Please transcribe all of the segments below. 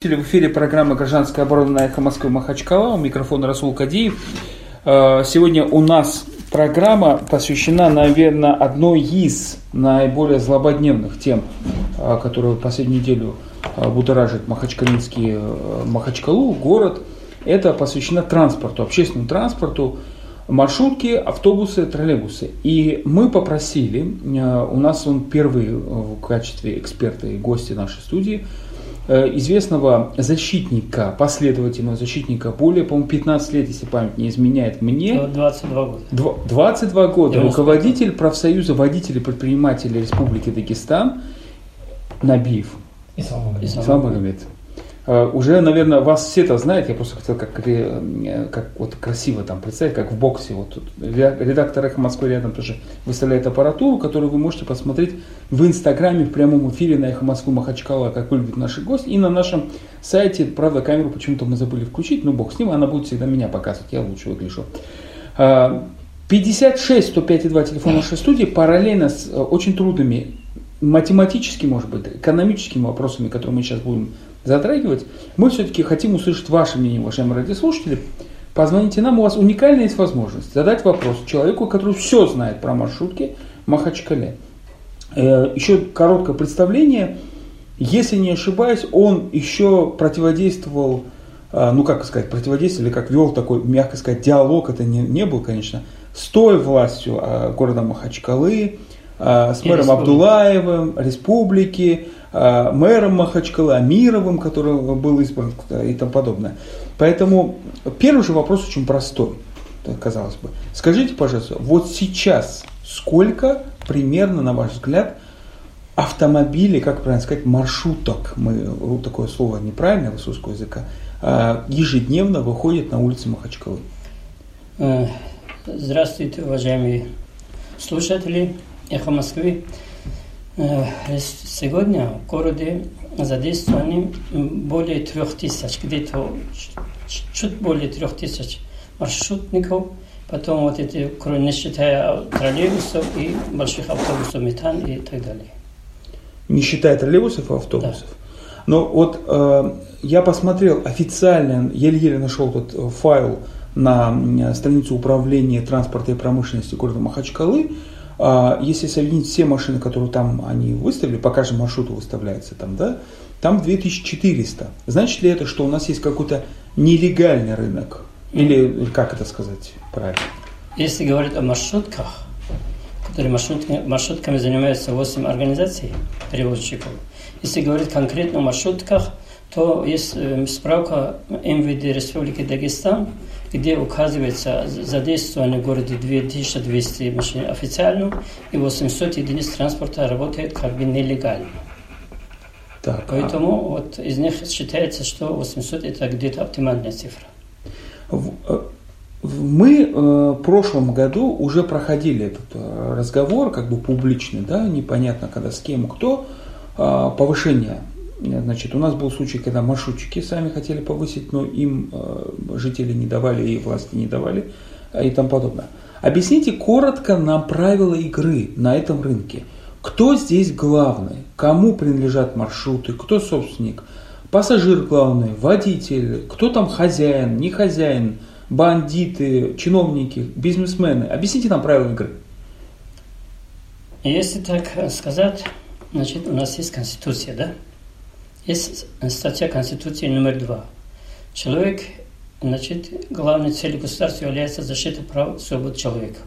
В эфире программа «Гражданская оборона» на эхо Москвы Махачкала. У микрофона Расул Кадиев. Э, сегодня у нас программа посвящена, наверное, одной из наиболее злободневных тем, э, которые последнюю неделю э, будоражит Махачкалинский Махачкалу, город. Это посвящено транспорту, общественному транспорту, маршрутки, автобусы, троллейбусы. И мы попросили, у нас он первый в качестве эксперта и гости нашей студии – известного защитника, последовательного защитника, более, по-моему, 15 лет, если память не изменяет мне. 22 года. 22 года. Руководитель профсоюза водителей предпринимателей Республики Дагестан Набиев. Ислам Магомед. Э, уже, наверное, вас все это знают, я просто хотел как, э, как вот красиво там представить, как в боксе. Вот тут редактор «Эхо Москвы» рядом тоже выставляет аппаратуру, которую вы можете посмотреть в Инстаграме, в прямом эфире на «Эхо Москвы» Махачкала, как выглядит наши гости, и на нашем сайте, правда, камеру почему-то мы забыли включить, но бог с ним, она будет всегда меня показывать, я лучше выгляжу. 56 105 2 телефон нашей студии параллельно с э, очень трудными математически, может быть, экономическими вопросами, которые мы сейчас будем затрагивать, мы все-таки хотим услышать ваше мнение, уважаемые радиослушатели. Позвоните нам, у вас уникальная есть возможность задать вопрос человеку, который все знает про маршрутки Махачкале. Э, еще короткое представление. Если не ошибаюсь, он еще противодействовал, э, ну как сказать, противодействовал, или как вел такой, мягко сказать, диалог, это не, не был, конечно, с той властью э, города Махачкалы, с мэром Абдулаевым, республики, мэром Махачкалы, Амировым, который был избран и тому подобное. Поэтому первый же вопрос очень простой, казалось бы. Скажите, пожалуйста, вот сейчас сколько примерно, на ваш взгляд, автомобилей, как правильно сказать, маршруток, мы, такое слово неправильное русского языка, э, ежедневно выходит на улицы Махачкалы? Э, здравствуйте, уважаемые слушатели «Эхо Москвы». Э, сегодня в городе задействованы более трех тысяч, где-то чуть более трех тысяч маршрутников, потом вот эти, не считая троллейбусов и больших автобусов, метан и так далее. Не считая троллейбусов и автобусов? Да. Но вот э, я посмотрел официально, еле-еле нашел этот э, файл на страницу управления транспорта и промышленности города Махачкалы, если соединить все машины, которые там они выставили, по каждому маршруту выставляется там, да, там 2400. Значит ли это, что у нас есть какой-то нелегальный рынок? Или как это сказать правильно? Если говорить о маршрутках, которые маршрутками, маршрутками занимаются 8 организаций перевозчиков, если говорить конкретно о маршрутках, то есть э, справка МВД Республики Дагестан, где указывается задействованы в городе 2200 машин официально и 800 единиц транспорта работает как бы нелегально. Так, Поэтому а... вот из них считается, что 800 это где-то оптимальная цифра. Э, мы э, в прошлом году уже проходили этот э, разговор, как бы публичный, да, непонятно когда с кем, кто, э, повышение Значит, у нас был случай, когда маршрутчики сами хотели повысить, но им э, жители не давали и власти не давали э, и тому подобное. Объясните коротко нам правила игры на этом рынке. Кто здесь главный? Кому принадлежат маршруты? Кто собственник? Пассажир главный, водитель, кто там хозяин, не хозяин, бандиты, чиновники, бизнесмены. Объясните нам правила игры. Если так сказать, значит, у нас есть Конституция, да? Есть статья Конституции номер два. Человек, значит, главной целью государства является защита прав и свобод человека.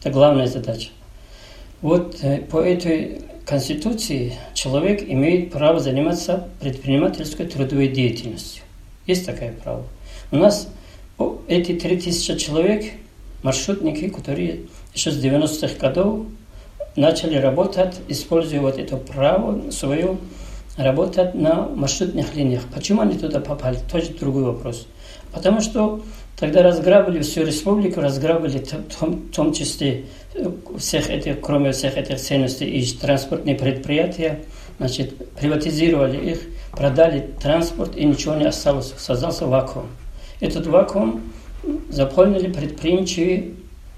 Это главная задача. Вот э, по этой Конституции человек имеет право заниматься предпринимательской трудовой деятельностью. Есть такое право. У нас эти 3000 человек, маршрутники, которые еще с 90-х годов начали работать, используя вот это право свое работать на маршрутных линиях. Почему они туда попали? Тоже другой вопрос. Потому что тогда разграбили всю республику, разграбили в том, в том числе э, всех этих, кроме всех этих ценностей и транспортные предприятия, значит, приватизировали их, продали транспорт и ничего не осталось. Создался вакуум. Этот вакуум заполнили предприимчивые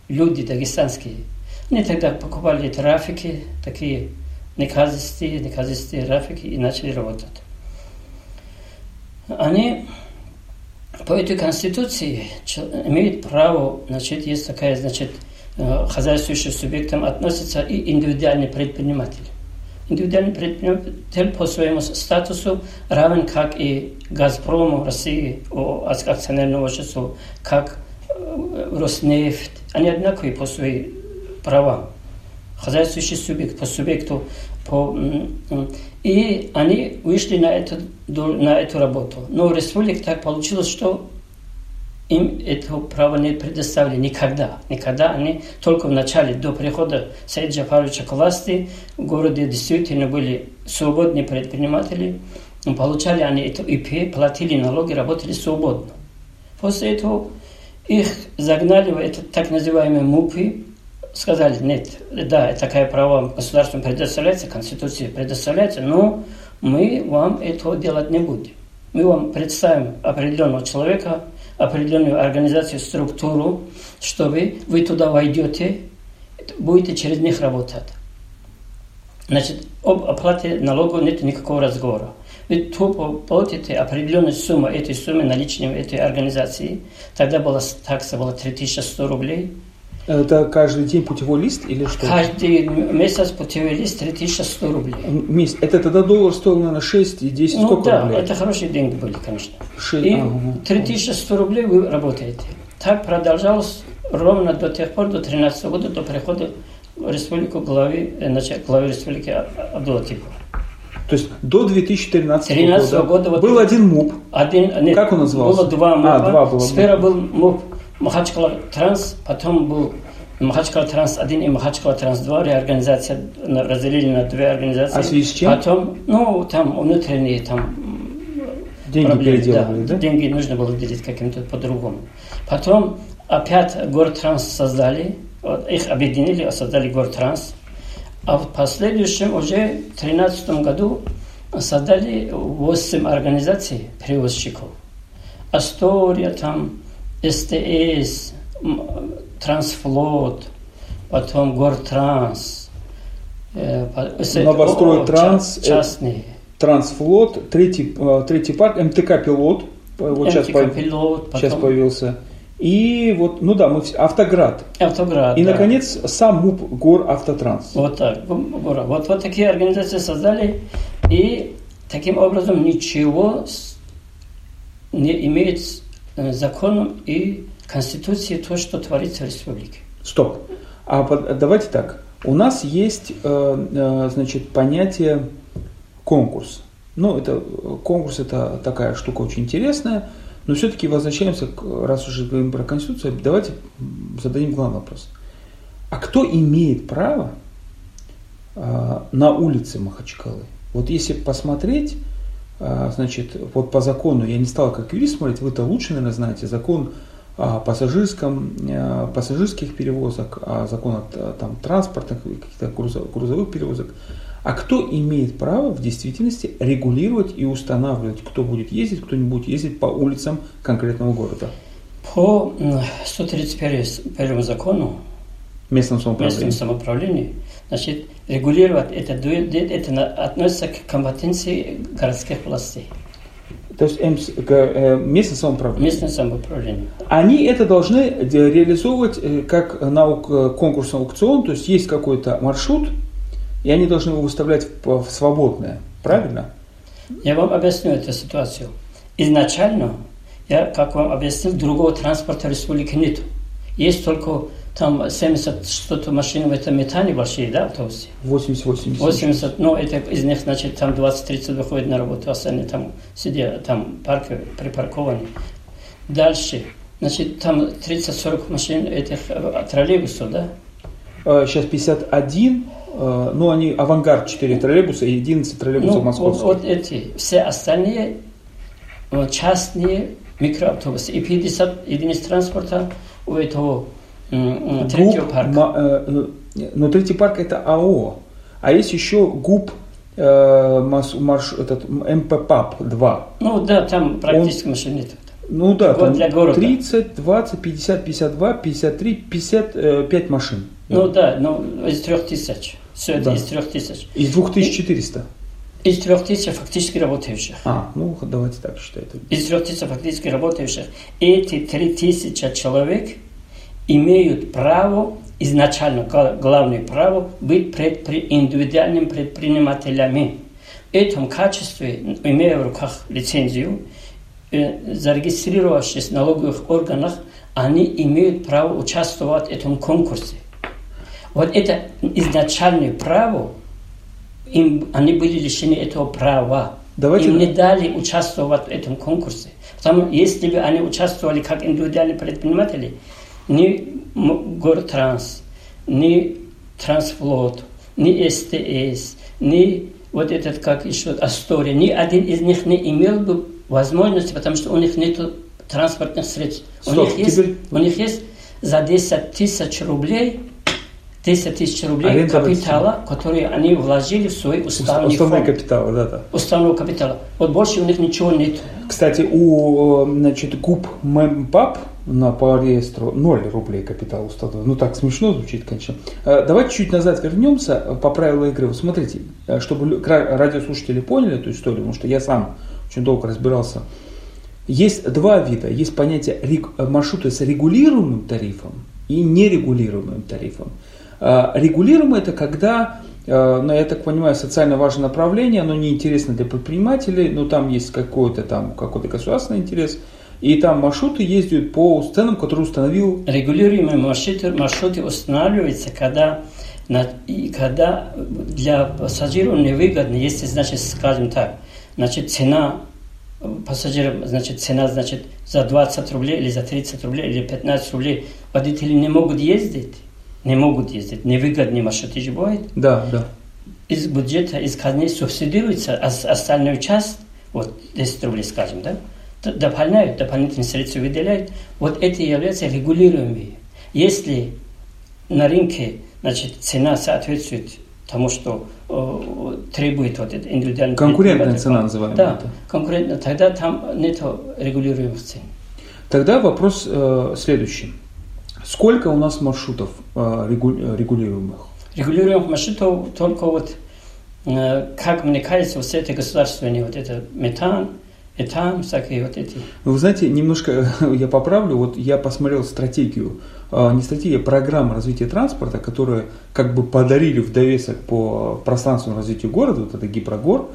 люди дагестанские. Они тогда покупали трафики, такие неказистые, неказистые графики и начали работать. они по этой конституции имеют право, значит, есть такая, значит, э, хозяйствующим субъектом относится и индивидуальный предприниматель. Индивидуальный предприниматель по своему статусу равен как и Газпрому России, акционерному обществу, как э, Роснефть. Они одинаковые по своим правам. Хозяйствующий субъект по субъекту. По, и они вышли на эту, на эту работу. Но в республике так получилось, что им это право не предоставили никогда. Никогда они только в начале, до прихода Саида Джафаровича к власти, в городе действительно были свободные предприниматели, получали они эту ИП, платили налоги, работали свободно. После этого их загнали в этот так называемый МУПы, сказали, нет, да, такая право государству предоставляется, Конституция предоставляется, но мы вам этого делать не будем. Мы вам представим определенного человека, определенную организацию, структуру, чтобы вы туда войдете, будете через них работать. Значит, об оплате налогов нет никакого разговора. Вы тупо платите определенную сумму этой суммы наличными этой организации. Тогда была такса была 3100 рублей. Это каждый день путевой лист или что? Каждый месяц путевой лист 3100 рублей. Месяц. Это тогда доллар стоил, наверное, 6 и 10 ну, сколько да, рублей? это хорошие деньги были, конечно. 6, И ага. 3100 рублей вы работаете. Так продолжалось ровно до тех пор, до 13 года, до прихода в республику главы, э, значит, главы республики Абдулатипова. То есть до 2013 13 года, года вот- был один МУП. Один, нет, Как он назывался? Было два А, МУПа. два было. Сперва был МУП Махачкала Транс, потом был Махачкала Транс 1 и Махачкала Транс 2. Реорганизация разделили на две организации. А в связи с чем? Потом, ну, там внутренние там Деньги проблемы, переделывали, да? Деньги нужно было делить каким-то по-другому. Потом опять Гортранс создали, вот их объединили, создали Гортранс. А в последующем уже в 2013 году создали 8 организаций перевозчиков. Астория, там, СТС, Трансфлот, потом Гортранс, э, с- Новострой Транс, ча- частные. Трансфлот, третий, э, третий парк, МТК Пилот, э, вот сейчас, МТК Пилот, сейчас потом появился. И вот, ну да, мы все, Автоград. Автоград. И, да. наконец, сам МУП Гор Автотранс. Вот так. Вот, вот такие организации создали, и таким образом ничего не имеет э, законом и конституцией то, что творится в республике. Стоп. А давайте так. У нас есть, э, э, значит, понятие конкурс. Ну, это э, конкурс это такая штука очень интересная, но все-таки возвращаемся, раз уже говорим про Конституцию, давайте зададим главный вопрос. А кто имеет право э, на улице Махачкалы? Вот если посмотреть, э, значит, вот по закону, я не стал как юрист смотреть, вы-то лучше, наверное, знаете, закон о пассажирском, э, пассажирских перевозок, о законах э, там, транспортных, каких-то грузовых, перевозок. А кто имеет право в действительности регулировать и устанавливать, кто будет ездить, кто не будет ездить по улицам конкретного города? По м, 131 закону Местном местном самоуправлении. Значит, регулировать это, это на- относится к компетенции городских властей. То есть МС к, э, местное самоуправление. Местное самоуправление. Они это должны реализовывать э, как на э, конкурсный аукцион, то есть есть какой-то маршрут, и они должны его выставлять в свободное. Правильно? Я вам объясню эту ситуацию. Изначально, я, как вам объяснил, другого транспорта в республике нет. Есть только там 70 что-то машин в этом метане большие, да, автобусы? 80-80. 80, ну, это из них, значит, там 20-30 выходит на работу, остальные там сидят, там парки припаркованы. Дальше, значит, там 30-40 машин этих э, троллейбусов, да? Э, Сейчас 51, э, ну они авангард 4 троллейбуса и 11 троллейбусов Ну, вот, московских. вот эти, все остальные частные микроавтобусы и 50 единиц транспорта у этого м, третьего парка. э, э, но третий парк это АО. А есть еще ГУП э, мас- марш, этот, МППАП 2. Ну да, там практически машин нет. Ну да, Вот там для города. 30, 20, 50, 52, 53, 55 машин. Ну да, ну из трех тысяч. Все это Да. из трех тысяч. Из 2400. Из трех тысяч фактически работающих. А, ну давайте так считайте. Из трех тысяч фактически работающих. Эти три тысячи человек имеют право, изначально главное право, быть предпри, индивидуальными предпринимателями. В этом качестве, имея в руках лицензию, э, зарегистрировавшись в налоговых органах, они имеют право участвовать в этом конкурсе. Вот это изначальное право, им, они были лишены этого права. Давайте... Им не дали участвовать в этом конкурсе. Потому если бы они участвовали как индивидуальные предприниматели, ни Гортранс, ни Трансфлот, ни СТС, ни вот этот, как еще, Астория, ни один из них не имел бы возможности, потому что у них нет транспортных средств. Стоп, у, них теперь... есть, у них есть за 10 тысяч рублей 10 тысяч рублей Аренда капитала, которые они вложили в свой уставный Уставный капитал, да, да. Уставного капитала. Вот больше у них ничего нет. Кстати, у значит, ГУП МЭМПАП на по реестру 0 рублей капитал уставного. Ну так смешно звучит, конечно. Э, давайте чуть назад вернемся по правилу игры. Вот смотрите, э, чтобы радиослушатели поняли эту историю, потому что я сам очень долго разбирался. Есть два вида. Есть понятие маршрута с регулируемым тарифом и нерегулируемым тарифом. Э, регулируемый это когда, э, ну, я так понимаю, социально важное направление, оно неинтересно для предпринимателей, но там есть какой-то там какой-то государственный интерес, и там маршруты ездят по ценам, которые установил... Регулируемые маршруты, маршруты устанавливаются, когда, и когда для пассажиров невыгодно, если, значит, скажем так, значит, цена пассажирам, значит, цена, значит, за 20 рублей или за 30 рублей или 15 рублей водители не могут ездить, не могут ездить, невыгодные маршруты же бывает. Да, да. Из бюджета, из казны субсидируется, а остальную часть, вот 10 рублей, скажем, да, дополняют, дополнительные средства выделяют. Вот это является регулируемые. Если на рынке значит, цена соответствует тому, что э, требует вот это индивидуальный Конкурентная цена называемая. Да, это. конкурентная. Тогда там нет регулируемых цен. Тогда вопрос э, следующий. Сколько у нас маршрутов э, регулируемых? Регулируемых маршрутов только вот, э, как мне кажется, вот это государственные, вот это метан, этан, всякие вот эти. Вы знаете, немножко я поправлю, вот я посмотрел стратегию, э, не стратегия, а программа развития транспорта, которую как бы подарили в довесок по пространственному развитию города, вот это Гипрогор,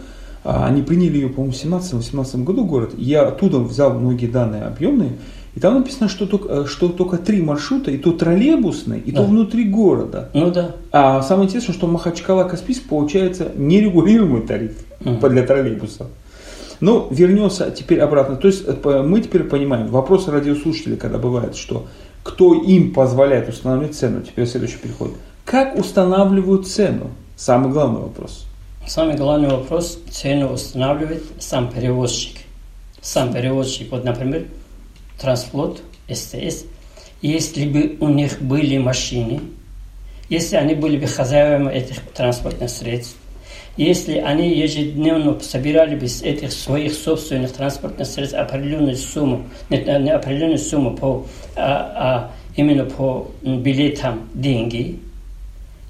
они приняли ее, по-моему, в 17-18 году город. Я оттуда взял многие данные объемные, и там написано, что только, э, что только три маршрута, и то троллейбусные, и да. то внутри города. Ну да. А самое интересное, что Махачкала-Каспийск получается нерегулируемый тариф угу. для троллейбуса. Но ну, вернется теперь обратно. То есть э, мы теперь понимаем, вопрос радиослушателей, когда бывает, что кто им позволяет устанавливать цену, теперь следующий переход. Как устанавливают цену? Самый главный вопрос. Самый главный вопрос, цену устанавливает сам перевозчик. Сам перевозчик, вот, например, Трансфлот, СТС, если бы у них были машины, если они были бы хозяевами этих транспортных средств, если они ежедневно собирали бы с этих своих собственных транспортных средств определенную сумму, не, не определенную сумму по, а, а именно по билетам деньги,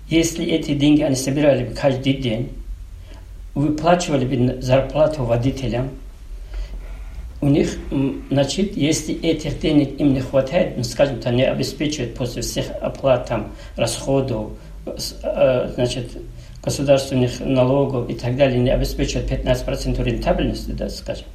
если эти деньги они собирали бы каждый день, выплачивали бы зарплату водителям – у них, значит, если этих денег им не хватает, ну, скажем, то не обеспечивают после всех оплат, там, расходов, э, значит, государственных налогов и так далее, не обеспечивают 15% рентабельности, да, скажем.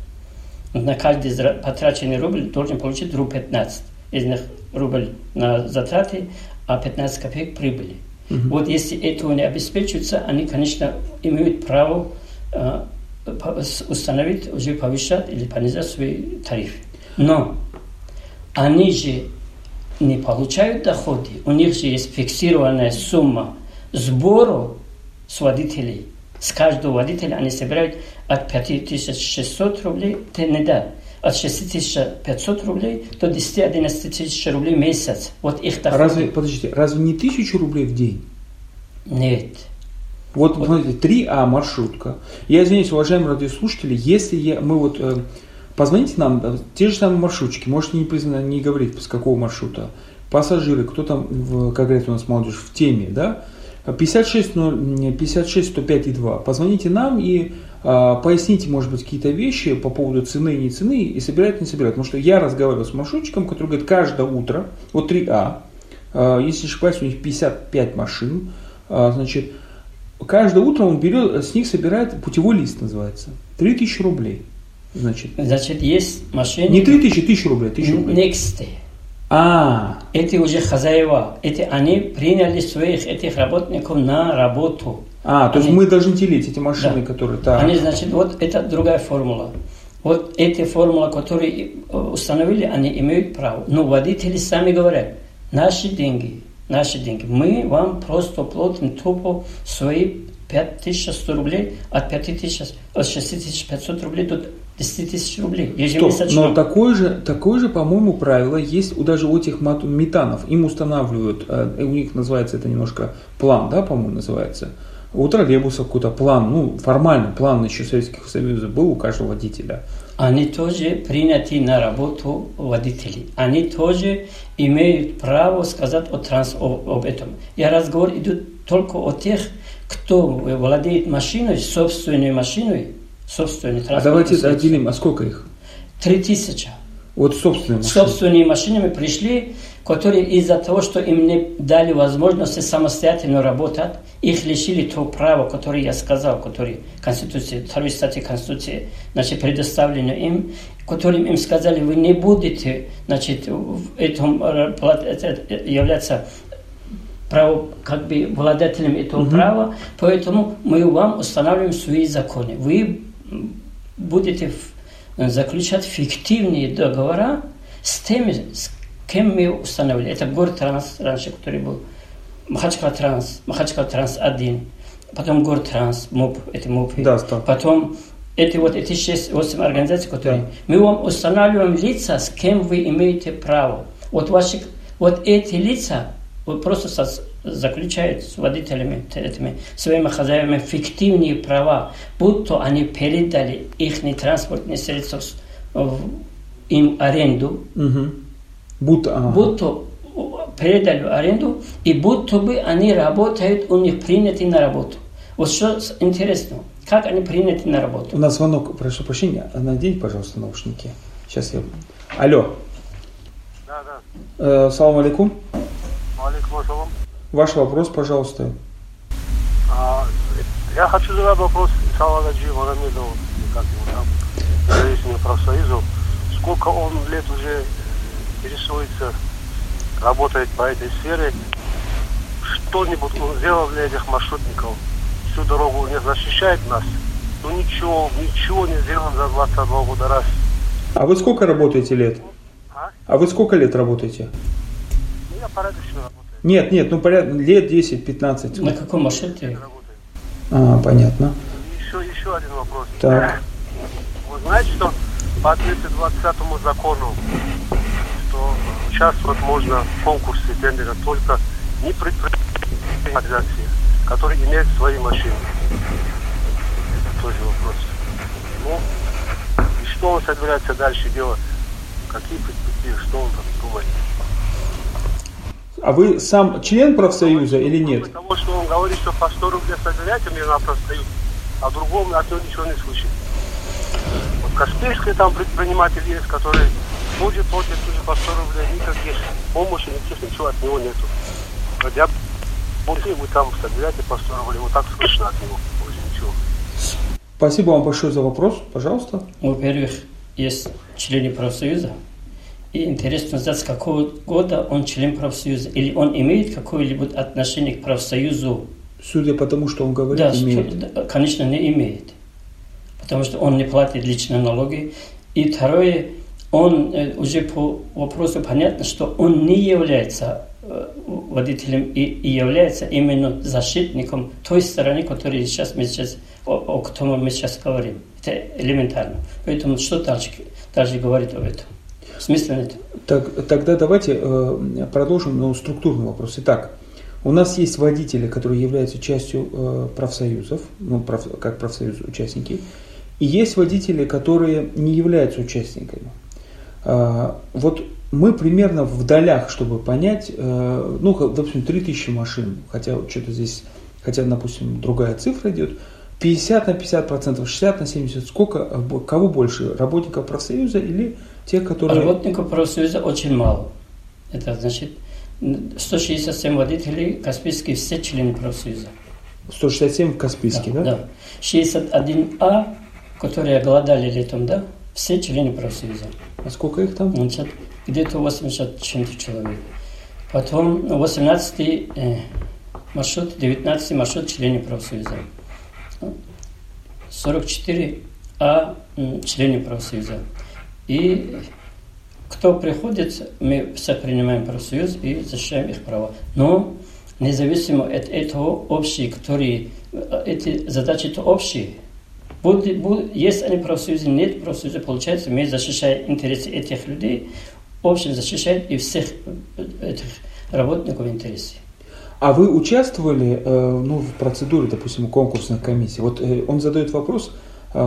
На каждый потраченный рубль должен получить рубль 15. Из них рубль на затраты, а 15 копеек прибыли. Угу. Вот если этого не обеспечивается, они, конечно, имеют право э, установить, уже повышать или понизить свои тарифы. Но они же не получают доходы, у них же есть фиксированная сумма сбору с водителей. С каждого водителя они собирают от 5600 рублей, ты не да, от 6500 рублей до 10-11 тысяч рублей в месяц. Вот их доходы. Разве, подождите, разве не тысячу рублей в день? Нет. Вот, вот. смотрите, 3А маршрутка. Я извиняюсь, уважаемые радиослушатели, если я, мы вот э, позвоните нам, э, те же самые маршрутчики, можете не, признать, не говорить, с какого маршрута, пассажиры, кто там, в, как говорит у нас молодежь, в теме, да, 56, 56 105 и 2. Позвоните нам и а, поясните, может быть, какие-то вещи по поводу цены и не цены, и собирают, не собирают. Потому что я разговаривал с маршрутчиком, который говорит, каждое утро, вот 3А, а, если не ошибаюсь, у них 55 машин, а, значит, каждое утро он берет, с них собирает путевой лист, называется, 3000 рублей. Значит, Значит, есть машины... не 3000, 1000 рублей, 1000 рублей. Next. А, Эти уже хозяева. Эти, они приняли своих этих работников на работу. а, то есть Они- мы должны делить эти машины, Да. которые... Так. Они, значит, вот это другая формула. Вот эти формулы, которые э, установили, они имеют право. Но водители сами говорят, наши деньги, наши деньги, мы вам просто платим тупо свои 5100 рублей, от 5000, от 6500 рублей до 10 тысяч рублей Стоп, ежемесячно. но такое же, такое же, по-моему, правило есть у даже у этих метанов. Им устанавливают, э, у них называется это немножко план, да, по-моему, называется. У троллейбуса какой-то план, ну, формальный план еще Советских Союза был у каждого водителя. Они тоже приняты на работу водители. Они тоже имеют право сказать о транс, о- об этом. Я разговор идет только о тех, кто владеет машиной, собственной машиной, собственной А транспортной давайте отделим, а сколько их? Три тысячи. Вот собственные машины. Собственными машинами пришли, которые из-за того, что им не дали возможности самостоятельно работать, их лишили того права, которое я сказал, который Конституции, второй статьи Конституции, значит, предоставлено им, которым им сказали, вы не будете, значит, в этом э, плат- это являться право, как бы владельцем этого права, поэтому мы вам устанавливаем свои законы. Вы будете в- заключать фиктивные договора с теми, с кем мы установили. Это город Транс раньше, который был. Махачкала Транс, Махачкала Транс 1, потом город Транс, МОП, это МОП. Да, стал. Потом эти вот эти 6-8 организаций, которые мы вам устанавливаем лица, с кем вы имеете право. Вот ваши, вот эти лица вот просто заключают с водителями, этими своими хозяевами фиктивные права, будто они передали их транспортные средства в им аренду, Мгм. Будто, ага. будто передали в аренду, и будто бы они работают, у них приняты на работу. Вот что интересно, как они приняты на работу? У нас звонок, прошу прощения, надень, пожалуйста, наушники. Сейчас я... Алло, Да, да. э, салам алейкум. Алейкум ассалам. Ваш вопрос, пожалуйста. А, я хочу задать вопрос Исалу Гаджи Марамедову, или как его там, зависимому профсоюзу. Сколько он лет уже интересуется, работает по этой сфере. Что-нибудь он сделал для этих маршрутников? Всю дорогу не защищает нас? Ну ничего, ничего не сделал за 22 года раз. А вы сколько работаете лет? А? А вы сколько лет работаете? Ну, я порядочно работаю. Нет, нет, ну порядка лет 10-15. На каком маршруте? А, понятно. Еще, еще один вопрос. Так. Вы знаете, что по 220 закону, что участвовать можно в конкурсе тендера только не предпринимательные организации, которые имеют свои машины. Это тоже вопрос. Ну, и что он собирается дальше делать? Какие перспективы, что он там думает? А вы сам член профсоюза или нет? Того, что он говорит, что по 100 рублей собирайте мне на профсоюз, а другому от него ничего не слышит. Вот Каспийский там предприниматель есть, который будет платит тоже по 100 рублей, никаких помощи, никаких ничего от него нету. Хотя если вы там собираете по 100 рублей, вот так слышно от него, больше ничего. Спасибо вам большое за вопрос. Пожалуйста. Во-первых, есть члены профсоюза. И интересно знать, с какого года он член профсоюза. Или он имеет какое-либо отношение к профсоюзу. Судя по тому, что он говорит, Да, имеет. да, конечно, не имеет. Потому что он не платит личные налоги. И второе, он э, уже по вопросу понятно, что он не является э, водителем и, и является именно защитником той стороны, которой сейчас мы сейчас, о, о котором мы сейчас говорим. Это элементарно. Поэтому что дальше, дальше говорить об этом? Смысла нет. Так, тогда давайте э, продолжим на структурный вопрос. Итак, у нас есть водители, которые являются частью э, профсоюзов, ну, проф- как профсоюз участники, и есть водители, которые не являются участниками. А, вот мы примерно в долях, чтобы понять, э, ну, общем, 3000 машин, хотя что-то здесь, хотя, допустим, другая цифра идет, 50 на 50 процентов, 60 на 70, сколько, э, кого больше, работников профсоюза или тех, которые... Работников профсоюза очень мало. Это значит 167 водителей Каспийские, все члены профсоюза. 167 в Каспийске, да? Да. да. 61А, которые голодали летом, да, все члены профсоюза. А сколько их там? Значит, где-то 80 чем-то человек. Потом 18 э, маршрут, 19 маршрут члены профсоюза. 44 А члены профсоюза. И кто приходит, мы все принимаем профсоюз и защищаем их права. Но независимо от этого общие, которые э, эти задачи-то общие. Будет, будет, если они профсоюзы, нет профсоюза, получается, мы защищаем интересы этих людей, общем защищаем и всех э, этих работников интересы. А вы участвовали э, ну, в процедуре, допустим, конкурсной комиссии? Вот он задает вопрос,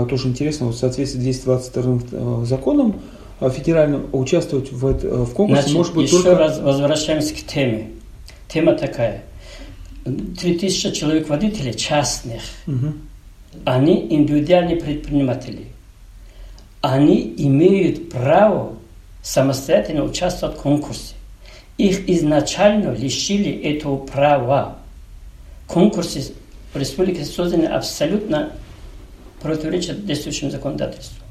тоже интересно, вот в соответствии с 222 э, законом э, федеральным участвовать в, э, в конкурсе Значит, может быть еще только... раз возвращаемся к теме. Тема такая. 3000 человек водителей частных. Угу. Они индивидуальные предприниматели. Они имеют право самостоятельно участвовать в конкурсе. Их изначально лишили этого права. Конкурсы в Республике созданы абсолютно противоречат действующему законодательству.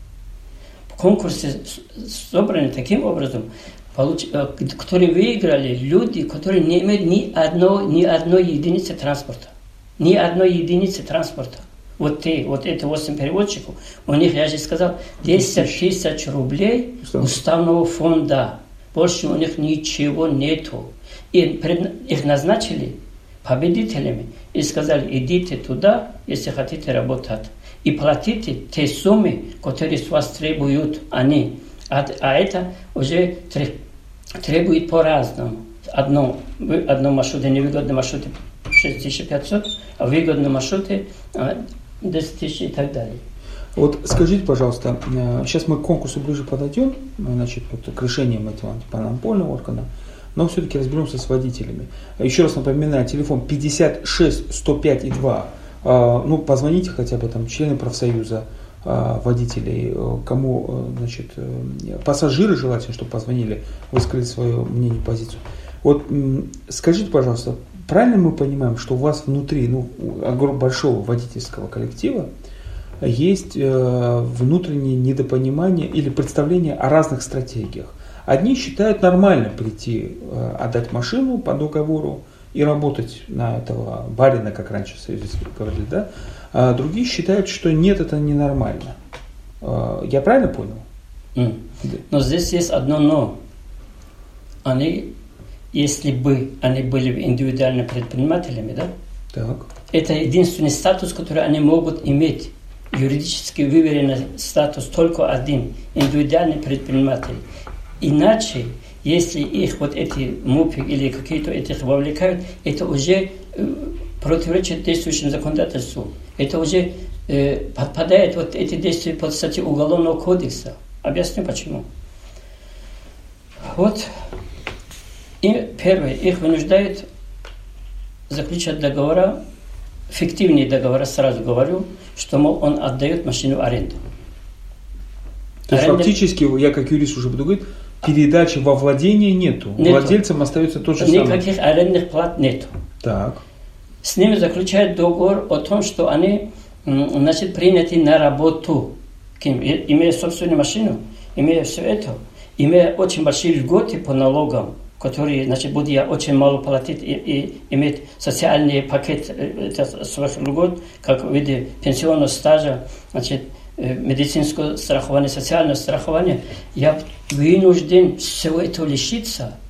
Конкурсы собраны таким образом, Э, которые выиграли люди, которые не имеют ни, одной ни одной единицы транспорта. Ни одной единицы транспорта. Вот ты, вот это 8 переводчиков, у них, я же сказал, 10 тысяч рублей уставного фонда. Больше у них ничего нету. И их назначили победителями и сказали, идите туда, если хотите работать. И платите те суммы, которые с вас требуют они. А, а это уже требует по-разному. Одно, одно маршруте, невыгодный маршруте 6500, а выгодный маршруте 10 тысяч и так далее. Вот скажите, пожалуйста, сейчас мы к конкурсу ближе подойдем, значит, вот, к решениям этого антимонопольного органа, но все-таки разберемся с водителями. Еще раз напоминаю, телефон 56 105 и 2. Ну, позвоните хотя бы там члены профсоюза, а, водителей, э, кому, э, значит, э, пассажиры желательно, чтобы позвонили, высказали свое мнение, позицию. Вот скажите, пожалуйста, правильно мы понимаем, что у вас внутри, ну, большого водительского коллектива есть внутреннее недопонимание или представление о разных стратегиях? Одни считают нормально прийти, отдать машину по договору и работать на этого барина, как раньше в Союзе говорили, да? А другие считают, что нет, это ненормально. А, я правильно понял? Mm. Да. Но здесь есть одно но. Они, если бы они были индивидуальными предпринимателями, да? Так. Это единственный статус, который они могут иметь. Юридически выверенный статус только один. Индивидуальный предприниматель. Иначе, если их вот эти МУПи или какие-то этих вовлекают, это уже э, противоречит действующему законодательству. Это уже э, подпадает вот эти действия под статью Уголовного кодекса. Объясню почему. Вот и первое, их вынуждают заключать договора, фиктивные договора, сразу говорю, что мол, он отдает машину аренду. То есть Аренда... фактически, я как юрист уже буду говорить, передачи во владение нету. нету. Владельцем остается тот же Никаких самый. Никаких арендных плат нету. Так с ними заключают договор о том, что они значит, приняты на работу, имея собственную машину, имея все это, имея очень большие льготы по налогам, которые, значит, буду я очень мало платить и, и иметь социальный пакет э, своих льгот, как в виде пенсионного стажа, значит, медицинского страхования, социального страхования, я вынужден всего этого лишиться –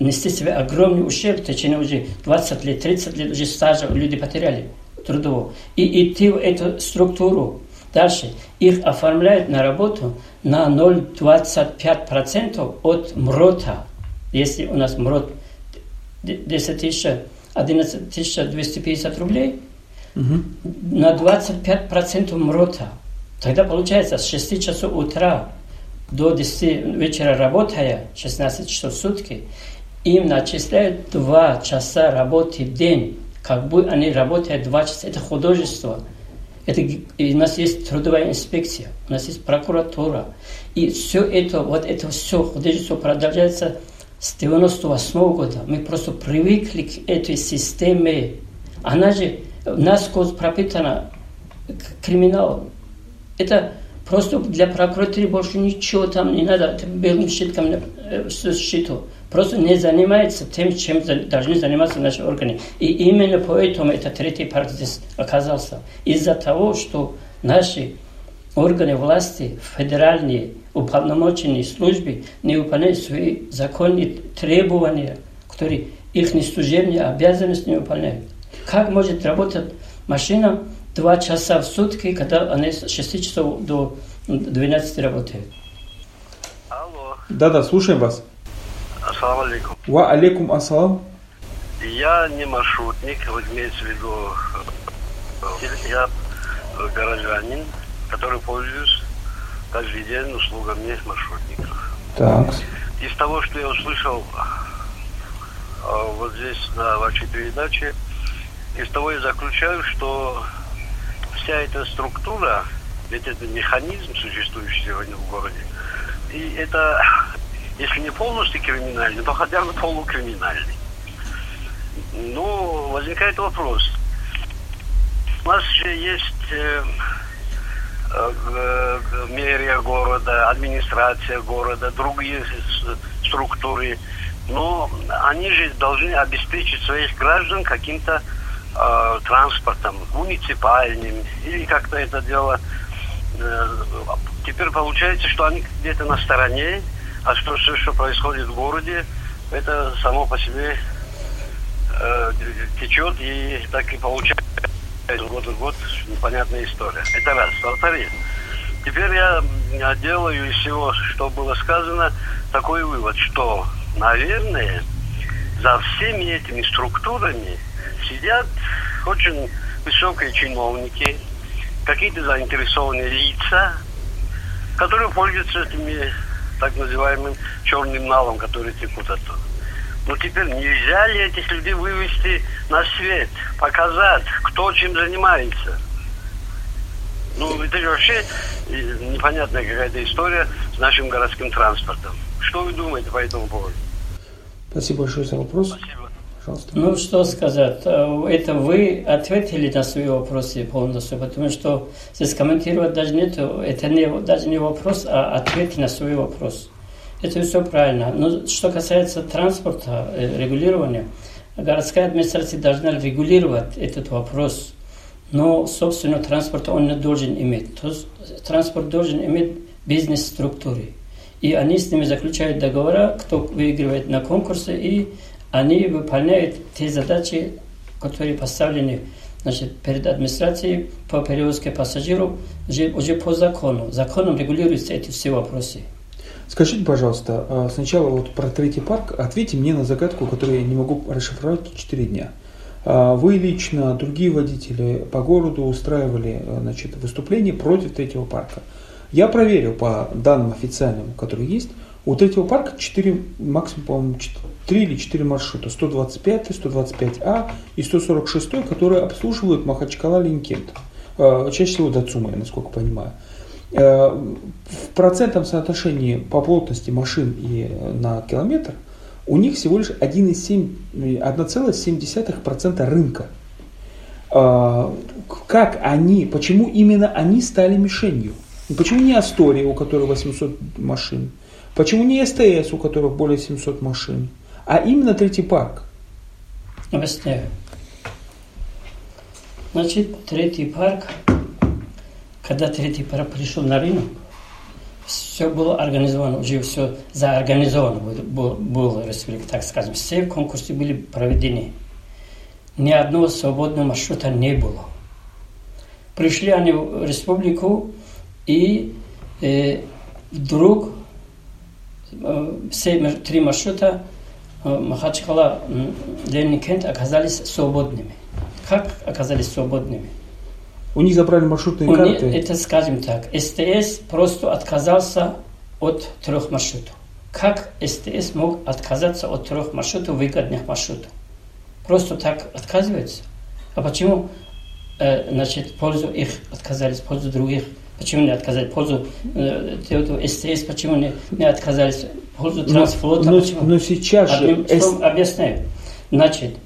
нести себе огромный ущерб в течение уже 20 лет, 30 лет уже стажа люди потеряли трудового. И идти в эту структуру дальше. Их оформляют на работу на 0,25% от МРОТа. Если у нас МРОТ 10 тысяч, 11 тысяч 250 рублей, угу. на 25% МРОТа. Тогда получается с 6 часов утра до 10 вечера работая, 16 часов в сутки, им начисляют два часа работы в день, как бы они работают два часа. Это художество. Это, у нас есть трудовая инспекция, у нас есть прокуратура. И все это, вот это все, все продолжается с 98 -го года. Мы просто привыкли к этой системе. Она же насквозь пропитана криминалом. Это просто для прокуратуры больше ничего там не надо, белым щитком э, счету. Просто не занимается тем, чем должны заниматься наши органы. И именно поэтому этот третий парк здесь оказался. Из-за того, что наши органы власти, федеральные, уполномоченные службы не выполняют свои законные требования, которые их служебные обязанности не выполняют. Как может работать машина два часа в сутки, когда они с 6 часов до 12 работают? Алло. Да-да, слушаем вас. Ассаламу алейкум. Ва алейкум ассалам. Я не маршрутник, вот имеется в виду, э, я горожанин, который пользуюсь каждый день услугами маршрутников. Так. Из того, что я услышал э, вот здесь на вашей передаче, из того я заключаю, что вся эта структура, ведь это механизм, существующий сегодня в городе, и это, если не полностью криминальный, то хотя бы полукриминальный. Ну, возникает вопрос. У нас же есть э, э, мэрия города, администрация города, другие структуры. Но они же должны обеспечить своих граждан каким-то э, транспортом, муниципальным, или как-то это дело. Э, теперь получается, что они где-то на стороне, а что все, что происходит в городе, это само по себе э, течет и так и получается год в год непонятная история. Это раз. Во-вторых, теперь я делаю из всего, что было сказано, такой вывод, что, наверное, за всеми этими структурами сидят очень высокие чиновники, какие-то заинтересованные лица, которые пользуются этими так называемым черным налом, который текут оттуда. Но теперь нельзя ли этих людей вывести на свет, показать, кто чем занимается? Ну, это же вообще непонятная какая-то история с нашим городским транспортом. Что вы думаете по этому поводу? Спасибо большое за вопрос. Спасибо. Пожалуйста. Ну, что сказать. Э, Это вы ответили на свои вопросы полностью, потому что здесь комментировать даже нет. Это не, даже не вопрос, а ответ на свой вопрос. Это все правильно. Но что касается транспорта, э, регулирования, городская администрация должна регулировать этот вопрос. Но, собственно, транспорт он не должен иметь. То есть транспорт должен иметь бизнес-структуры. И они с ними заключают договора, кто выигрывает на конкурсы, и они выполняют те задачи, которые поставлены значит, перед администрацией по перевозке пассажиров уже, уже по закону. Законом регулируются эти все вопросы. Скажите, пожалуйста, а, сначала вот про третий парк, ответьте мне на загадку, которую я не могу расшифровать 4 дня. А, Вы лично, другие водители по городу устраивали а, значит, выступление против третьего парка. Я проверил по данным официальным, которые есть, у третьего парка 4, максимум, по-моему, 3 или 4 маршрута. 125, 125А и 146, которые обслуживают Махачкала Линкент. Чаще всего Дацума, насколько понимаю. Э, в процентном соотношении по плотности машин и э, на километр у них всего лишь 1,7% рынка. Э, как они, почему именно они стали мишенью? Почему не Астория, у которой 800 машин? Почему не СТС, у которых более 700 машин? А именно третий парк? Объясняю. Значит, третий парк когда третий пара пришел на рынок, все было организовано, уже все заорганизовано было, было так скажем. Все конкурсы были проведены. Ни одного свободного маршрута не было. Пришли они в республику, и э, вдруг э, все три маршрута Махачкала, Ленин Кент оказались свободными. Как оказались свободными? У них забрали маршрутные У карты. них, это скажем так, СТС просто отказался от трех маршрутов. Как СТС мог отказаться от трех маршрутов, выгодных маршрутов? Просто так отказывается. А почему э, значит, пользу их отказались, пользу других. Почему не отказались? Пользу э, СТС, почему не, не отказались? Пользу трансфлота, но, почему? Но сейчас же... словом, объясняю. Значит,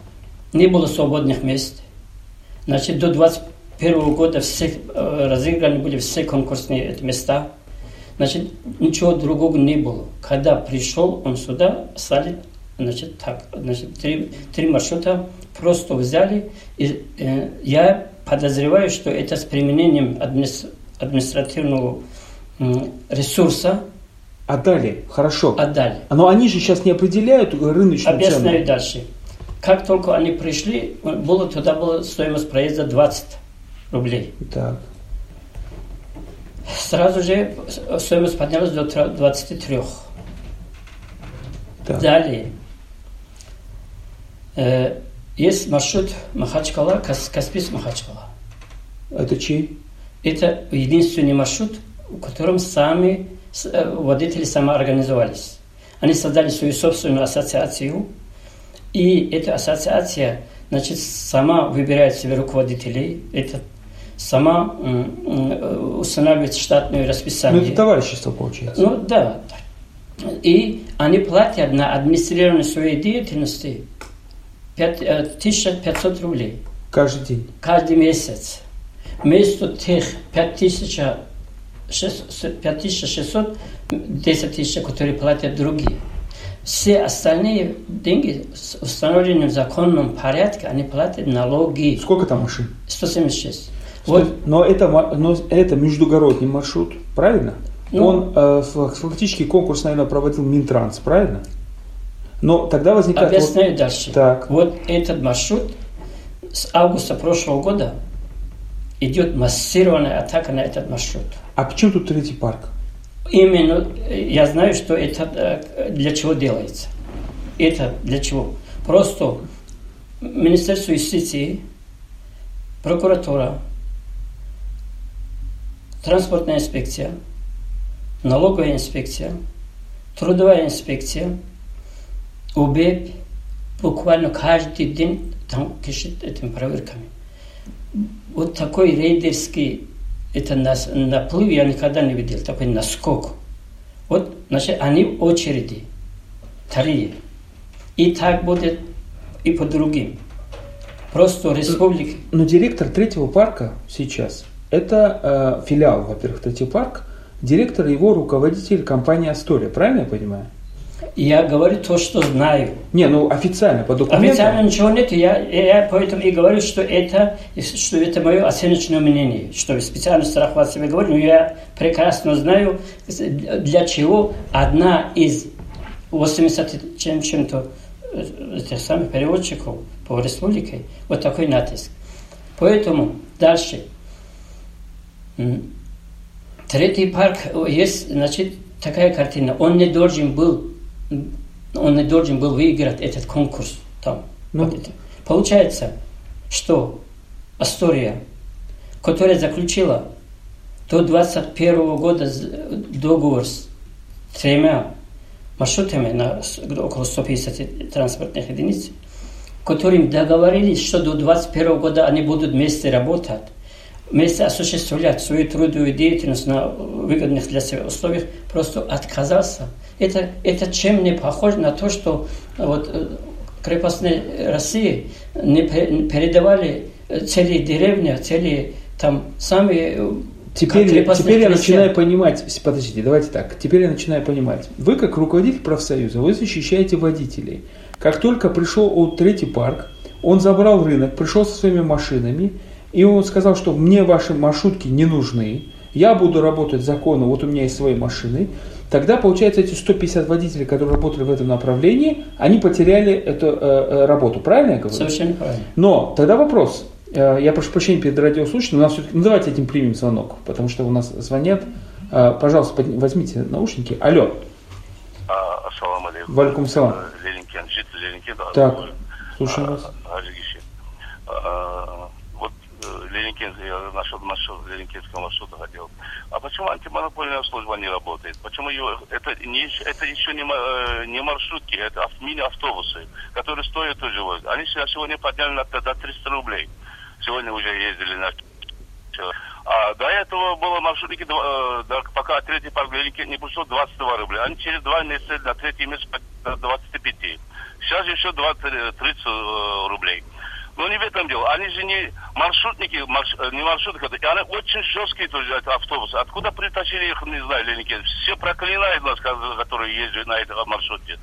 не было свободных мест. Значит, до 21 года все э, разыграны были все конкурсные эти места. Значит, ничего другого не было. Когда пришел он сюда, стали, значит, так, значит, три, три маршрута просто взяли. И, э, я подозреваю, что это с применением администра- административного м, ресурса Отдали, хорошо. отдали. Но они же сейчас не определяют рыночную Объясняю цену. дальше. Как только они пришли, было, туда была стоимость проезда 20 рублей. Так. Сразу же стоимость поднялась до тра- 23. так. Далее. Э, есть маршрут Махачкала, Кас- Каспийск Махачкала. Это чей? Это единственный маршрут, в котором сами водители самоорганизовались. Они создали свою собственную ассоциацию, и эта ассоциация значит, сама выбирает себе руководителей, это сама м, устанавливает штатное Ну, расписание. это товарищество получается. Ну да. И они платят на администрирование своей деятельности пять- э, 1500 рублей Каждый день. каждый месяц. Вместо тех 5600, 5600 10 тысяч, которые платят другие. Все остальные деньги с установленным законном порядке, они платят налоги. Сколько там машин? 176. Вот Но это, но это междугородний маршрут, правильно? Ну. Он э, фактически конкурс, наверное, проводил Минтранс, правильно? Но тогда возникает... вот- Объясняю дальше. Так. Вот этот маршрут с августа прошлого года идет массированная атака на этот маршрут. А почему тут третий парк? Именно я знаю, что это э, для чего делается. Это для чего? Просто Министерство юстиции, прокуратура, транспортная инспекция, налоговая инспекция, трудовая инспекция, УБЭП буквально каждый день там кишит этими проверками. Вот такой рейдерский это нас, наплыв я никогда не видел, такой наскок. Вот, значит, они в очереди, вторые. И так будет и по другим. Просто республики. Но директор третьего парка сейчас, это э, филиал, во-первых, третий парк, директор его руководитель компании Астория, правильно я понимаю? Я говорю то, что знаю. Не, ну официально, по документам. Официально ничего нет, я, я поэтому и говорю, что это, что это мое оценочное мнение, что специально страховать себя говорю, но я прекрасно знаю, для чего одна из 80 чем, чем-то э, этих самых переводчиков по республике вот такой натиск. Поэтому дальше. Третий парк, есть, значит, такая картина. Он не должен был, он не должен был выиграть этот конкурс там. Ну. Получается, что Астория, которая заключила до 21 года договор с тремя маршрутами на около 150 транспортных единиц, которым договорились, что до 21 года они будут вместе работать, вместе осуществлять свою трудовую деятельность на выгодных для себя условиях, просто отказался. Это, это чем не похоже на то, что вот, э, крепостные России не пе- не передавали э, целые деревни, целые там самые э, Теперь, теперь я начинаю понимать, подождите, давайте так, теперь я начинаю понимать. Вы как руководитель профсоюза, вы защищаете водителей. Как только пришел от третий парк, он забрал рынок, пришел со своими машинами, и он сказал, что мне ваши маршрутки не нужны, я буду работать законно, вот у меня есть свои машины. Тогда, получается, эти 150 водителей, которые работали в этом направлении, они потеряли эту э, э, работу. Правильно я говорю? Совершенно правильно. Но тогда вопрос. Э, Я прошу прощения перед радиослушателем, у нас все-таки, ну давайте этим примем звонок, потому что у нас звонят. Э, Пожалуйста, подня- возьмите наушники. Алло, А, Ассаламу алейкум. Валикум салам. Ленинкен, житель Ленинкена. Так, слушаем а, вас. А, Вот Ленинкен, я нашел маршрут Ленинкенского маршрута хотел. А почему антимонопольная служба не работает? Почему ее, это, не, это еще не, э, не маршрутки, это ав- мини-автобусы, которые стоят вот. Они сегодня подняли на, до 300 рублей. сегодня уже ездили на а до этого было маршрутники, э, пока третий парк не пришло 22 рубля. Они через два месяца на третий месяц 25. Сейчас еще 20, 30 э, э, рублей. Но не в этом дело. Они же не маршрутники, марш, не маршрутники, они очень жесткие тоже автобусы. Откуда притащили их, не знаю, леники. Все проклинают нас, которые ездят на этом маршруте.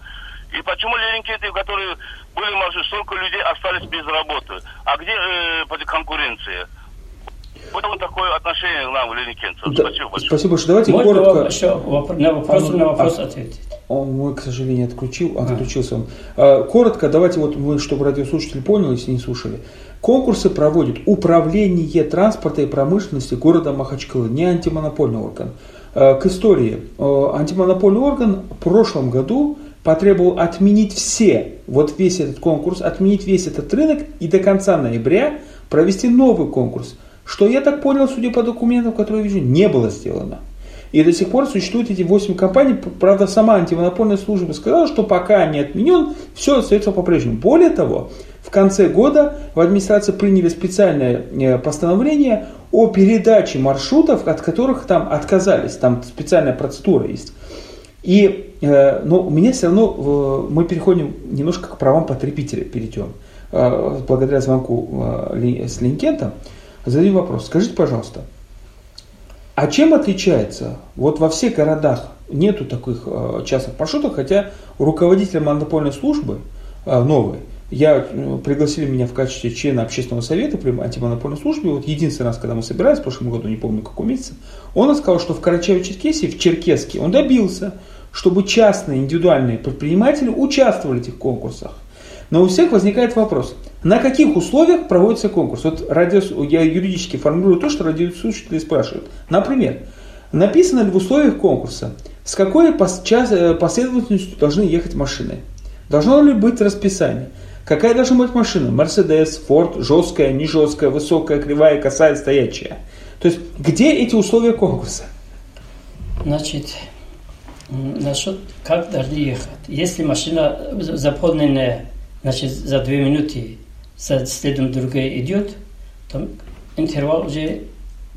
И почему ленинкеты, которые были маршруты, столько людей остались без работы? А где э, конкуренция? Вот такое отношение к нам, Леникенцев. Да. Спасибо большое. Спасибо большое. Давайте Мой коротко... Еще вопрос, на вопрос, а, на вопрос а, ответить. Он мой, к сожалению, отключил, а. отключился он. А, коротко, давайте вот мы, чтобы радиослушатель понял, если не слушали. Конкурсы проводит Управление транспорта и промышленности города Махачкалы, не антимонопольный орган. А, к истории. А, антимонопольный орган в прошлом году потребовал отменить все, вот весь этот конкурс, отменить весь этот рынок и до конца ноября провести новый конкурс – что, я так понял, судя по документам, которые я вижу, не было сделано. И до сих пор существуют эти 8 компаний. Правда, сама антимонопольная служба сказала, что пока не отменен, все остается по-прежнему. Более того, в конце года в администрации приняли специальное э, постановление о передаче маршрутов, от которых там отказались. Там специальная процедура есть. И, э, но у меня все равно, мы переходим немножко к правам потребителя, перейдем. Э, благодаря звонку с Линкента задаю вопрос. Скажите, пожалуйста, а чем отличается, вот во всех городах нету таких э, частных маршрутов, хотя руководитель монопольной службы э, новый, я э, пригласили меня в качестве члена общественного совета при антимонопольной службе. Вот единственный раз, когда мы собирались в прошлом году, не помню какой месяц, он сказал, что в Карачаево-Черкесии, в Черкеске, он добился, чтобы частные индивидуальные предприниматели участвовали в этих конкурсах. Но у всех возникает вопрос, на каких условиях проводится конкурс? Вот радиос, я юридически формулирую то, что радиослушатели спрашивают. Например, написано ли в условиях конкурса, с какой э, последовательностью должны ехать машины? Должно ли быть расписание? Какая должна быть машина? Мерседес, Форд, жесткая, не жесткая, высокая, кривая, косая, стоячая. То есть, где эти условия конкурса? Значит, насчет как должны ехать. Если машина заполненная значит, за две минуты следом другая идет, то интервал уже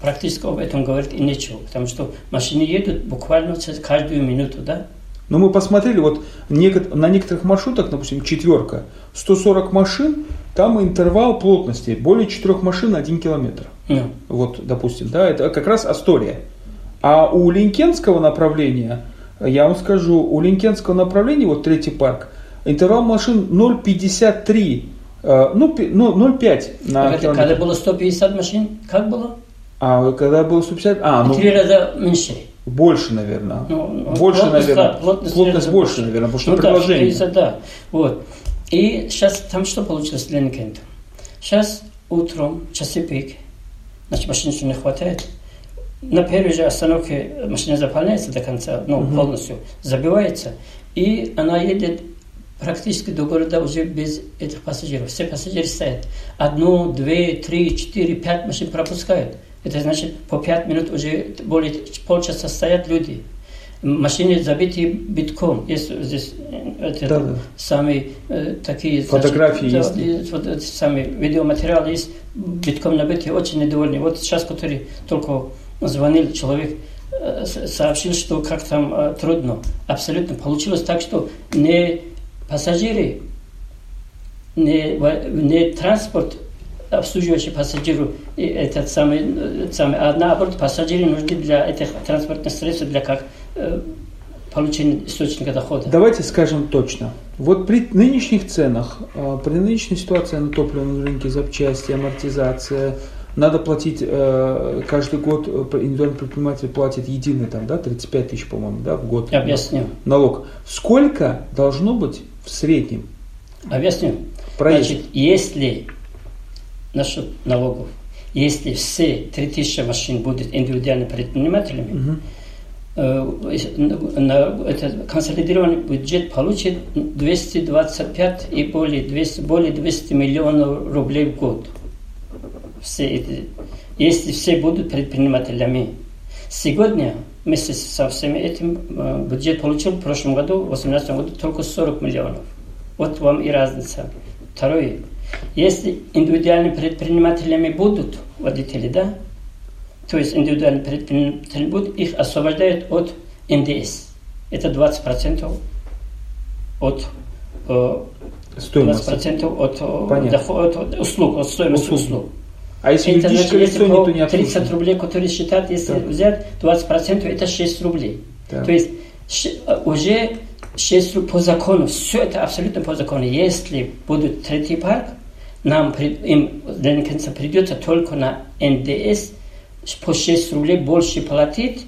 практически об этом говорит и нечего, потому что машины едут буквально каждую минуту, да? Но мы посмотрели, вот на некоторых маршрутах, допустим, четверка, 140 машин, там интервал плотности более 4 машин на 1 километр. Mm. Вот, допустим, да, это как раз Астория. А у Линкенского направления, я вам скажу, у Линкенского направления, вот третий парк, интервал машин 0,53, э, ну, ну 0,5 на километр. Когда было 150 машин, как было? А когда было 150, а, ну... Три раза меньше. Больше, наверное. Ну, больше, плотность, наверное. Да, плотность, плотность больше, наверное, потому что ну, предложение. Да, 50, да. Вот. И сейчас там что получилось для Никента? Сейчас утром, часы пик, значит, машин еще не хватает. На первой же остановке машина заполняется до конца, ну, угу. полностью, забивается, и она едет практически до города уже без этих пассажиров. Все пассажиры стоят. Одну, две, три, четыре, пять машин пропускают. Это значит, по пять минут уже более полчаса стоят люди. Машины забиты битком. Есть здесь э, это, да, да. самые э, такие... Фотографии значит, есть. Да, вот, самые видеоматериалы есть, битком набиты, очень недовольны. Вот сейчас, который только звонил человек, э, сообщил, что как там э, трудно. Абсолютно. Получилось так, что не пассажиры, не, не транспорт, обслуживающий пассажиру, этот самый, самый, а наоборот, пассажиры нужны для этих транспортных средств, для как э, получения источника дохода. Давайте скажем точно. Вот при нынешних ценах, э, при нынешней ситуации на топливном рынке, запчасти, амортизация, надо платить э, каждый год, индивидуальный предприниматель платит единый там, да, 35 тысяч, по-моему, да, в год. Я объясню. Налог. Сколько должно быть в среднем? Объясню. Проезд. Значит, если насчет налогов, если все 3000 машин будут индивидуальными предпринимателями, угу. на, это консолидированный бюджет получит 225 и более 200, более 200 миллионов рублей в год. Все эти, если все будут предпринимателями. Сегодня вместе со всеми этим э, бюджет получил в прошлом году, в 2018 году, только 40 миллионов. Вот вам и разница. Второе. Если индивидуальными предпринимателями будут водители, да, то есть индивидуальные предприниматели будут, их освобождают от НДС. Это 20% от э, Стоимость. 20% от, э, Понятно. доход- от услуг, от стоимости Услуг. услуг. А если Это юридическое значит, лицо, никто не 30 обслуживает? рублей, которые считают, если Так. взять 20%, это 6 рублей. Так. То есть э, уже 6 рублей по закону, все это абсолютно по закону. Если будет третий парк, нам им для наконец придется только на НДС по 6 рублей больше платить,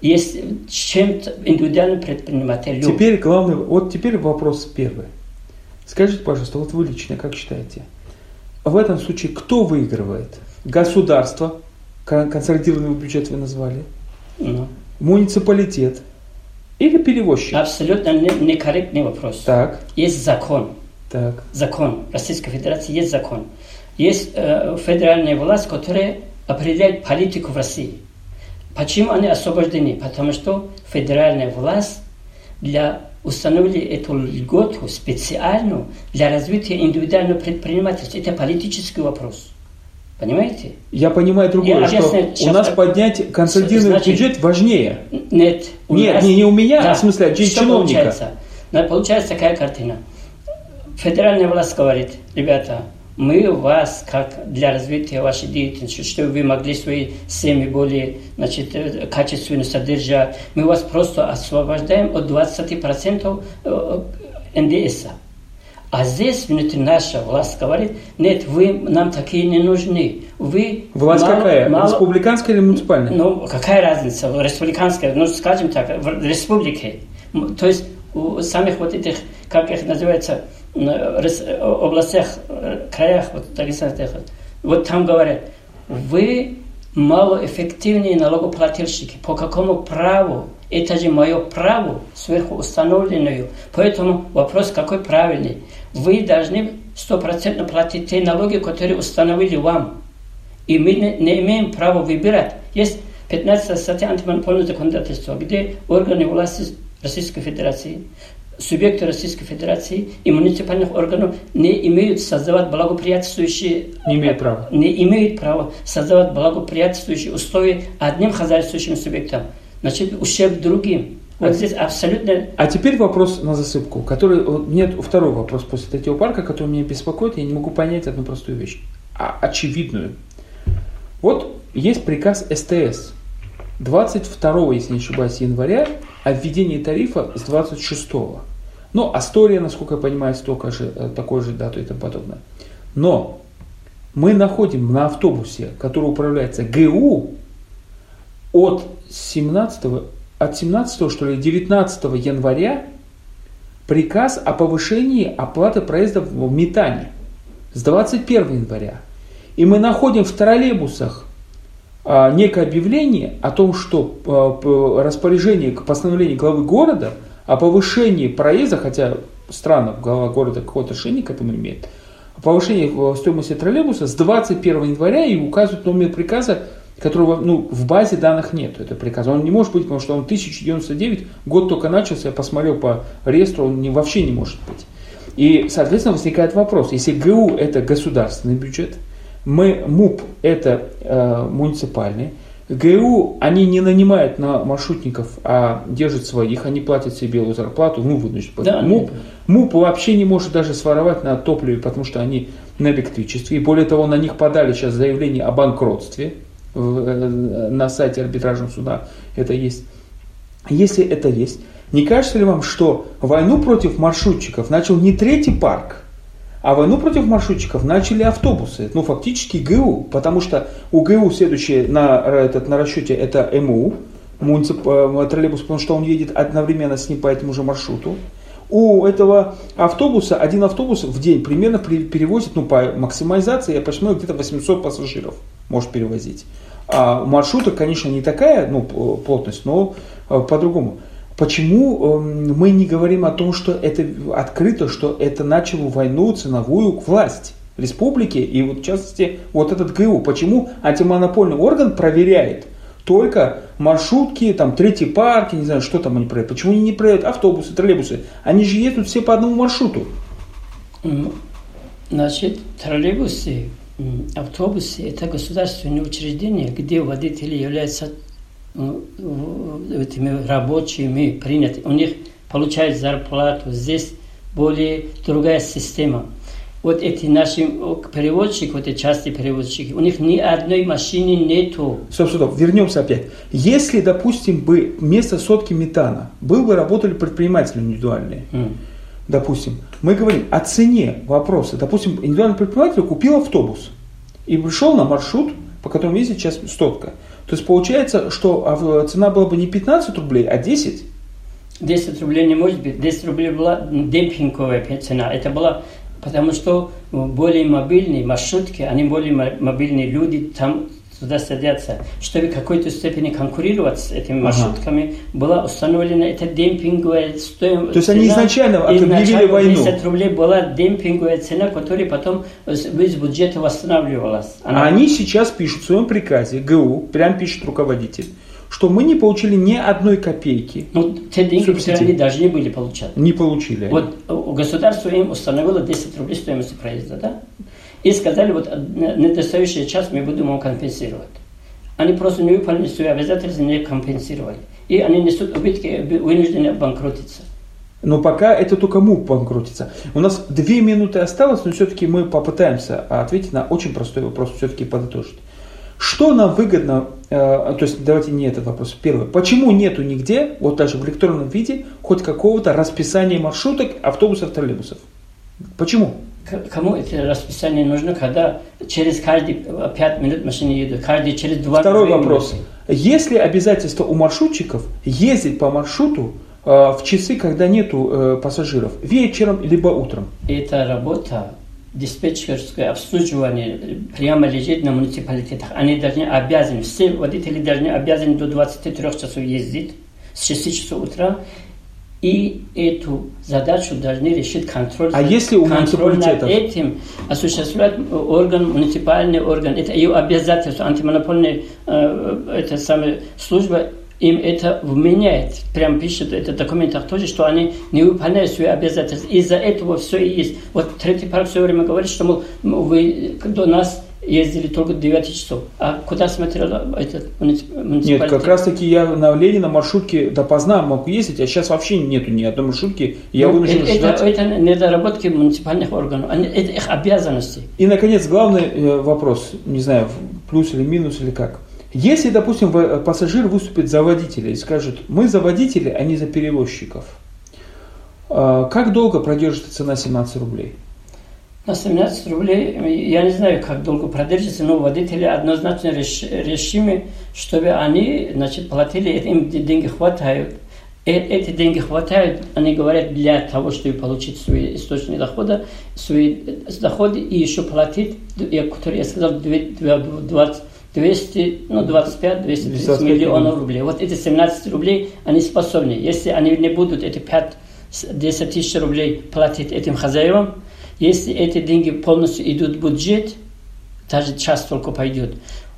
если, чем т- индивидуальный предприниматель. Теперь главный, вот теперь вопрос первый. Скажите, пожалуйста, вот вы лично как считаете, в этом случае кто выигрывает? Государство, кон- консолидированный бюджет вы назвали, Ну, муниципалитет или перевозчик? абсолютно не- некорректный вопрос. Так, Есть закон. так. закон. Российской Федерации есть закон. Есть э, федеральная власть, которая определяет политику в России. Почему они освобождены? Потому что федеральная власть для установили эту льготу специальную для развития индивидуального предпринимательства. Это политический вопрос. Понимаете? Я понимаю другое, Я что у нас поднять консолидированный Значит, бюджет важнее. Нет. у Нет, нас- не, не у меня, а в смысле от что чиновника. Получается? Но получается такая картина. Федеральная власть говорит, ребята, мы вас, как для развития вашей деятельности, чтобы вы могли свои семьи более значит, э, качественно содержать, мы вас просто освобождаем от 20% э, НДС. А здесь внутри наша власть говорит, нет, вы нам такие не нужны. Вы Власть мало- какая? мало- Республиканская или муниципальная? ну, какая разница? Республиканская, ну, скажем так, в республике. То есть у самих вот этих, как их называется, областях, э, краях, вот дагестанских, вот там говорят, вы малоэффективные налогоплательщики. По какому праву? Это же мое право, сверху установленное. Поэтому вопрос какой правильный. Вы должны стопроцентно платить те налоги, которые установили вам. И мы не, не имеем права выбирать. Есть 15 статья антимонопольного законодательства, где органы власти Российской Федерации, субъекты Российской Федерации и муниципальных органов не имеют создавать благоприятствующие Не имеют права. не имеют права создавать благоприятствующие условия одним хозяйствующим субъектам, значит, ущерб другим. Вот здесь абсолютно А теперь вопрос на засыпку, который вот нет второй вопрос после третьего парка, который меня беспокоит, я не могу понять одну простую вещь, а очевидную. Вот есть приказ СТС 22, если не ошибаюсь, января о введении тарифа с 26. Ну, Астория, насколько я понимаю, столько же, э, такой же дату и тому подобное. Но мы находим на автобусе, который управляется ГУ, от 17, от 17 что ли, 19 января приказ о повышении оплаты проезда в метане с 21 января. И мы находим в троллейбусах а, некое объявление о том, что п- распоряжение к постановлению главы города о повышении проезда, хотя странно, глава города какое-то отношение к этому имеет, о повышении э, стоимости троллейбуса с 21 января и указывают номер приказа, которого ну, в базе данных нет. Это приказ. Он не может быть, потому что он 1099, год только начался, я посмотрел по реестру, он не, вообще не может быть. И, соответственно, возникает вопрос, если ГУ это государственный бюджет, мы, МУП это э, муниципальный, ГУ они не нанимают на маршрутников, а держат своих, они платят себе белую зарплату, ну, вынуждены платить. Да, МУП, МУП вообще не может даже своровать на топливе, потому что они на электричестве. И более того, на них подали сейчас заявление о банкротстве э, на сайте арбитражного суда. Это есть. Если это есть, не кажется ли вам, что войну против маршрутчиков начал не третий парк, а войну против маршрутчиков начали автобусы, ну фактически ГУ, потому что у ГУ следующее на, э, этот, на расчете это МУ, муницип, э, троллейбус, потому что он едет одновременно с ним по этому же маршруту. У этого автобуса, один автобус в день примерно при- перевозит, ну по максимализации, я посмотрел, где-то 800 пассажиров может перевозить. А маршрута, конечно, не такая ну, плотность, но э, по-другому. Почему эм, мы не говорим о том, что это открыто, что это начало войну ценовую к власти республики и вот в частности вот этот ГУ? Почему антимонопольный орган проверяет только маршрутки, там третий парк, не знаю, что там они проверяют? Почему они не проверяют автобусы, троллейбусы? Они же едут все по одному маршруту. Значит, троллейбусы, автобусы – это государственные учреждения, где водители являются этими рабочими, приняты. У них получают зарплату. Здесь более другая система. Вот эти наши переводчики, вот эти частные переводчики, у них ни одной машины нету. Стоп, стоп, вернемся опять. Если, допустим, бы вместо сотки метана был бы работали предприниматели индивидуальные, М. допустим, мы говорим о цене вопроса. Допустим, индивидуальный предприниматель купил автобус и пришел на маршрут, по которому ездит сейчас стотка. То есть получается, что а, цена была бы не 15 рублей, а 10. 10 рублей не может быть. 10 рублей была демпинговая цена. Это была потому что э, более мобильные маршрутки, они более мо- мобильные люди там туда садятся. Чтобы в какой-то степени конкурировать с этими Ага. маршрутками, была установлена эта демпинговая стоимость. То есть они изначально объявили войну. 10 рублей была демпинговая цена, которая потом из бюджета восстанавливалась. А они сейчас пишут в своем приказе, ГУ, прям пишет руководитель, что мы не получили ни одной копейки. Ну, те деньги, которые Субсидии. они должны были получать. Не получили. Вот э, государство им установило 10 рублей стоимости проезда, да? И сказали, вот э, недостающий час мы будем вам компенсировать. Они просто не выполнили свои обязательства, не компенсировали. И они несут убытки, э, вынуждены обанкротиться. Но пока это только МУП банкротится. У нас две минуты осталось, но все-таки мы попытаемся ответить на очень простой вопрос, все-таки подытожить. Что нам выгодно, э, то есть давайте не этот вопрос, первый. Почему нету нигде, вот даже в электронном виде, хоть какого-то расписания маршруток, автобусов, троллейбусов? Почему? Кому это расписание нужно, когда через каждые 5 минут машины едут, каждый через 2 Второй вопрос. Есть ли обязательство у маршрутчиков ездить по маршруту э, в часы, когда нету э, пассажиров, вечером либо утром? Эта работа, диспетчерское обслуживание э, прямо лежит на муниципалитетах. Они должны обязаны, все водители должны обязаны до 23 часов ездить с 6 часов утра. И эту задачу должны решить контроль. А если у контроль над этим осуществляет орган, муниципальный орган. Это ее обязательство. Антимонопольная э, это самая служба им это вменяет. Прям пишет это в документах тоже, что они не выполняют свои обязательства. Из-за этого все и есть. Вот третий парк все время говорит, что мол, вы до нас ездили только 9 часов. А куда смотрел этот муници- муниципалитет? Нет, как раз таки я на Ленина маршрутке допоздна могу ездить, а сейчас вообще нету ни одной маршрутки. Я Ну, вынужден это, ждать. это, это недоработки муниципальных органов. Они- это их обязанности. И, наконец, главный э, вопрос, не знаю, плюс или минус или как. Если, допустим, в- пассажир выступит за водителя и скажет, мы за водителей, а не за перевозчиков, э, как долго продержится цена 17 рублей? На 17 рублей, я не знаю, как долго продержится, но водители однозначно реш- решимы, чтобы они значит, платили, им деньги хватают. Э- Эти деньги хватают, они говорят, для того, чтобы получить свои источники дохода, свои э, доходы и еще платить, я, который я сказал, две- две- 20, 200, ну, 25, 230 25 миллионов рублей. Вот эти 17 рублей они способны. Если они не будут эти 5, 10 тысяч рублей платить этим хозяевам, если эти деньги полностью идут в бюджет, даже час только пойдет,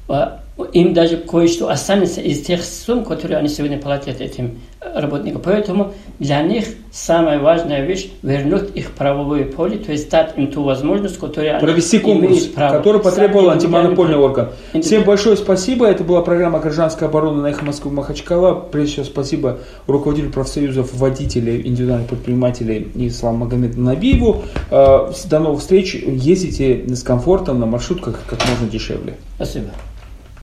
а, им даже кое-что останется из тех сумм, которые они сегодня платят этим работникам. Поэтому для них самая важная вещь – вернуть их правовое поле, то есть дать им ту возможность, которую они Провести конкурс, имеют право. который потребовал антимонопольный орган. Всем большое спасибо. Это была программа «Гражданская оборона» на «Эхо Москвы» Махачкала. Прежде всего, спасибо руководителю профсоюзов водителей, индивидуальных предпринимателей Исламу Магомеду Набиеву. Э, До новых встреч. Ездите с комфортом на маршрутках как можно дешевле. Спасибо.